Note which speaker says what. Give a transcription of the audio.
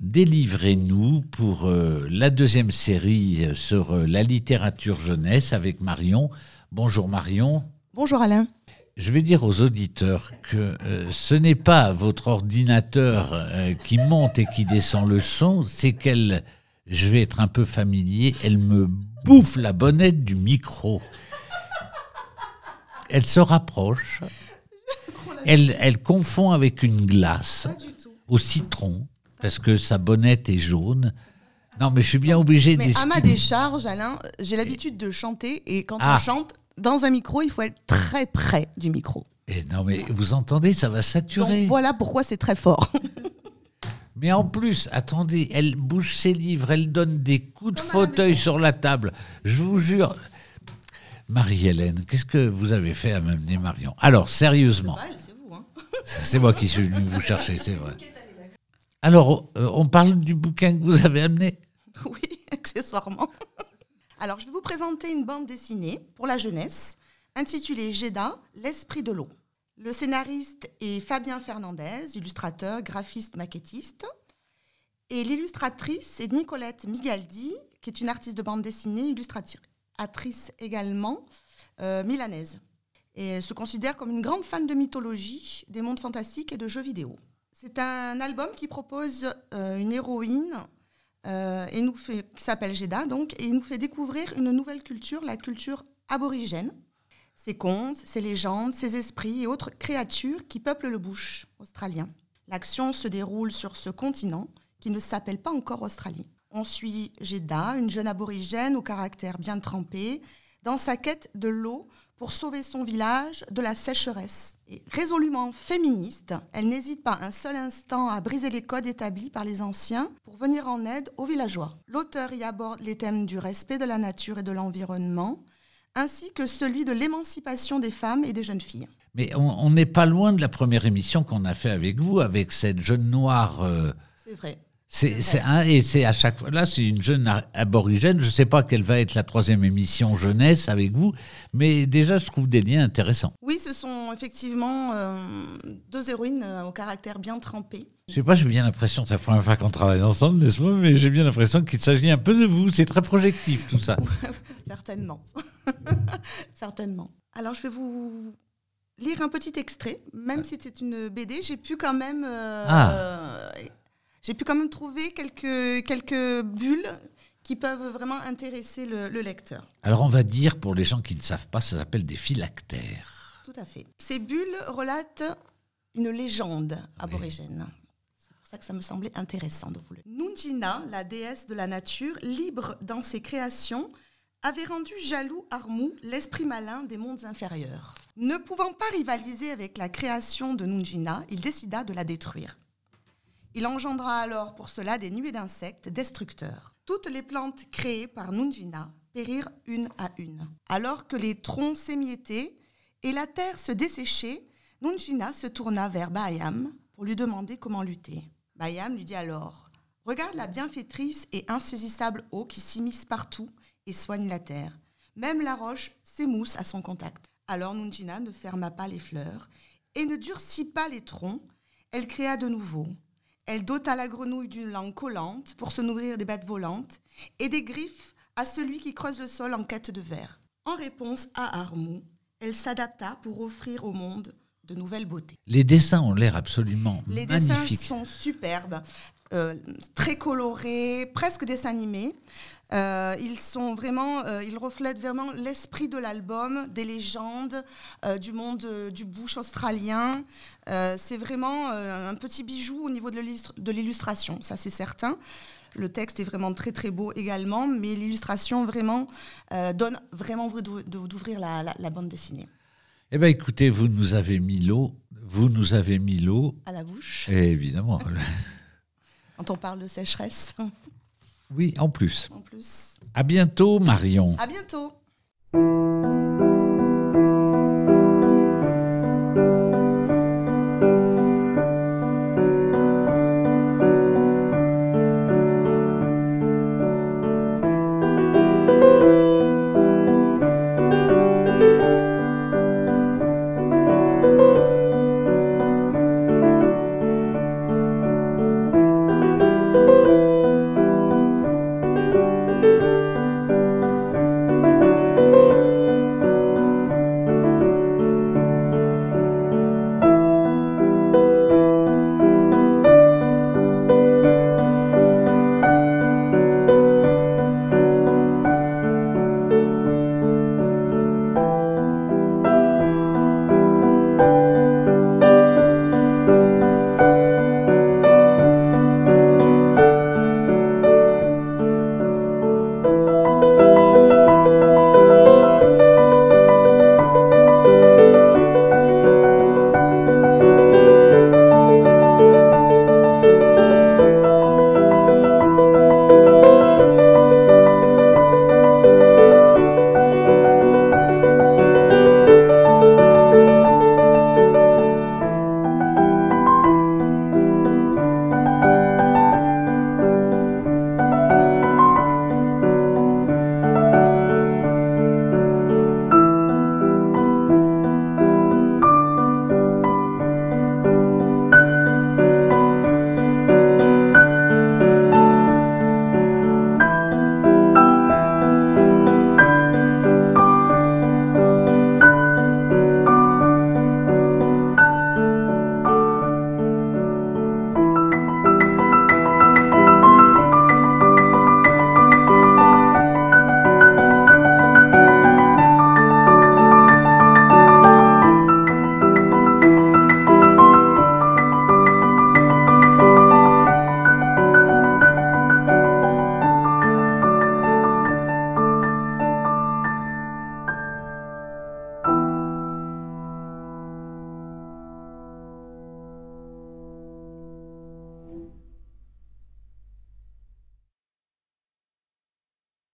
Speaker 1: Délivrez-nous pour euh, la deuxième série euh, sur euh, la littérature jeunesse avec Marion. Bonjour Marion.
Speaker 2: Bonjour Alain.
Speaker 1: Je vais dire aux auditeurs que euh, ce n'est pas votre ordinateur euh, qui monte et qui descend le son, c'est qu'elle, je vais être un peu familier, elle me bouffe la bonnette du micro. Elle se rapproche, elle, elle confond avec une glace au citron, parce que sa bonnette est jaune. Non, mais je suis bien obligé
Speaker 2: Mais à ma décharge, Alain, j'ai l'habitude de chanter et quand
Speaker 1: Ah.
Speaker 2: on chante dans un micro, il faut être très près du micro.
Speaker 1: Eh non, mais vous entendez, ça va
Speaker 2: Donc
Speaker 1: saturer.
Speaker 2: voilà pourquoi c'est très fort.
Speaker 1: Mais en plus, attendez, elle bouge ses livres, elle donne des coups de
Speaker 2: Comme
Speaker 1: fauteuil sur la table. Je vous jure. Marie-Hélène, qu'est-ce que vous avez fait à m'amener Marion? Alors, sérieusement,
Speaker 2: c'est. Hein.
Speaker 1: c'est moi qui suis venu vous chercher, c'est vrai. Alors, euh, on parle du bouquin que vous avez amené
Speaker 2: Oui, accessoirement. Alors, je vais vous présenter une bande dessinée pour la jeunesse intitulée Jeda, l'esprit de l'eau. Le scénariste est Fabien Fernandez, illustrateur, graphiste, maquettiste. Et l'illustratrice est Nicolette Migaldi, qui est une artiste de bande dessinée, illustratrice également, euh, milanaise. Et elle se considère comme une grande fan de mythologie, des mondes fantastiques et de jeux vidéo. C'est un album qui propose euh, une héroïne euh, et nous fait, qui s'appelle Jeda, donc, et il nous fait découvrir une nouvelle culture, la culture aborigène. Ses contes, ses légendes, ses esprits et autres créatures qui peuplent le bush australien. L'action se déroule sur ce continent qui ne s'appelle pas encore Australie. On suit Jeda, une jeune aborigène au caractère bien trempé, dans sa quête de l'eau pour sauver son village de la sécheresse. Et résolument féministe, elle n'hésite pas un seul instant à briser les codes établis par les anciens pour venir en aide aux villageois. L'auteur y aborde les thèmes du respect de la nature et de l'environnement, ainsi que celui de l'émancipation des femmes et des jeunes filles.
Speaker 1: Mais on n'est pas loin de la première émission qu'on a fait avec vous, avec cette jeune noire. euh,
Speaker 2: C'est vrai.
Speaker 1: C'est, c'est un, et c'est à chaque fois. Là, c'est une jeune aborigène. Je ne sais pas quelle va être la troisième émission jeunesse avec vous, mais déjà, je trouve des liens intéressants.
Speaker 2: Oui, ce sont effectivement euh, deux héroïnes euh, au caractère bien trempé.
Speaker 1: Je sais pas, j'ai bien l'impression, c'est la première fois qu'on travaille ensemble, n'est-ce pas Mais j'ai bien l'impression qu'il s'agit un peu de vous. C'est très projectif tout ça.
Speaker 2: Certainement. Certainement. Alors, je vais vous lire un petit extrait. Même si c'est une BD, j'ai pu quand même, euh,
Speaker 1: Ah.
Speaker 2: J'ai pu quand même trouver quelques, quelques bulles qui peuvent vraiment intéresser le, le lecteur.
Speaker 1: Alors on va dire, pour les gens qui ne savent pas, ça s'appelle des phylactères.
Speaker 2: Tout à fait. Ces bulles relatent une légende aborigène. C'est pour ça que ça me semblait intéressant de vous le Nunjina, la déesse de la nature, libre dans ses créations, avait rendu jaloux Armou, l'esprit malin des mondes inférieurs. Ne pouvant pas rivaliser avec la création de Nunjina, il décida de la détruire. Il engendra alors pour cela des nuées d'insectes destructeurs. Toutes les plantes créées par Nunjina périrent une à une. Alors que les troncs s'émiettaient et la terre se desséchait, Nunjina se tourna vers Bayam pour lui demander comment lutter. Bayam lui dit alors Regarde la bienfaitrice et insaisissable eau qui s'immisce partout et soigne la terre. Même la roche s'émousse à son contact. Alors Nunjina ne ferma pas les fleurs et ne durcit pas les troncs. Elle créa de nouveau. Elle dota la grenouille d'une langue collante pour se nourrir des bêtes volantes et des griffes à celui qui creuse le sol en quête de verre. En réponse à Armou, elle s'adapta pour offrir au monde de nouvelles beautés.
Speaker 1: Les dessins ont l'air absolument
Speaker 2: Les dessins
Speaker 1: magnifiques.
Speaker 2: sont superbes, euh, très colorés, presque dessin animé. Euh, ils sont vraiment, euh, ils reflètent vraiment l'esprit de l'album, des légendes, du monde du bush australien. C'est vraiment un petit bijou au niveau de l'illustration, ça c'est certain. Le texte est vraiment très très beau également, mais l'illustration vraiment donne vraiment d'ouvrir la, la- la bande dessinée.
Speaker 1: Eh bien, écoutez, vous nous avez mis l'eau. Vous nous avez mis l'eau.
Speaker 2: À la bouche,
Speaker 1: Et évidemment.
Speaker 2: quand on parle de sécheresse
Speaker 1: oui, en plus.
Speaker 2: en plus.
Speaker 1: À bientôt, Marion.
Speaker 2: À bientôt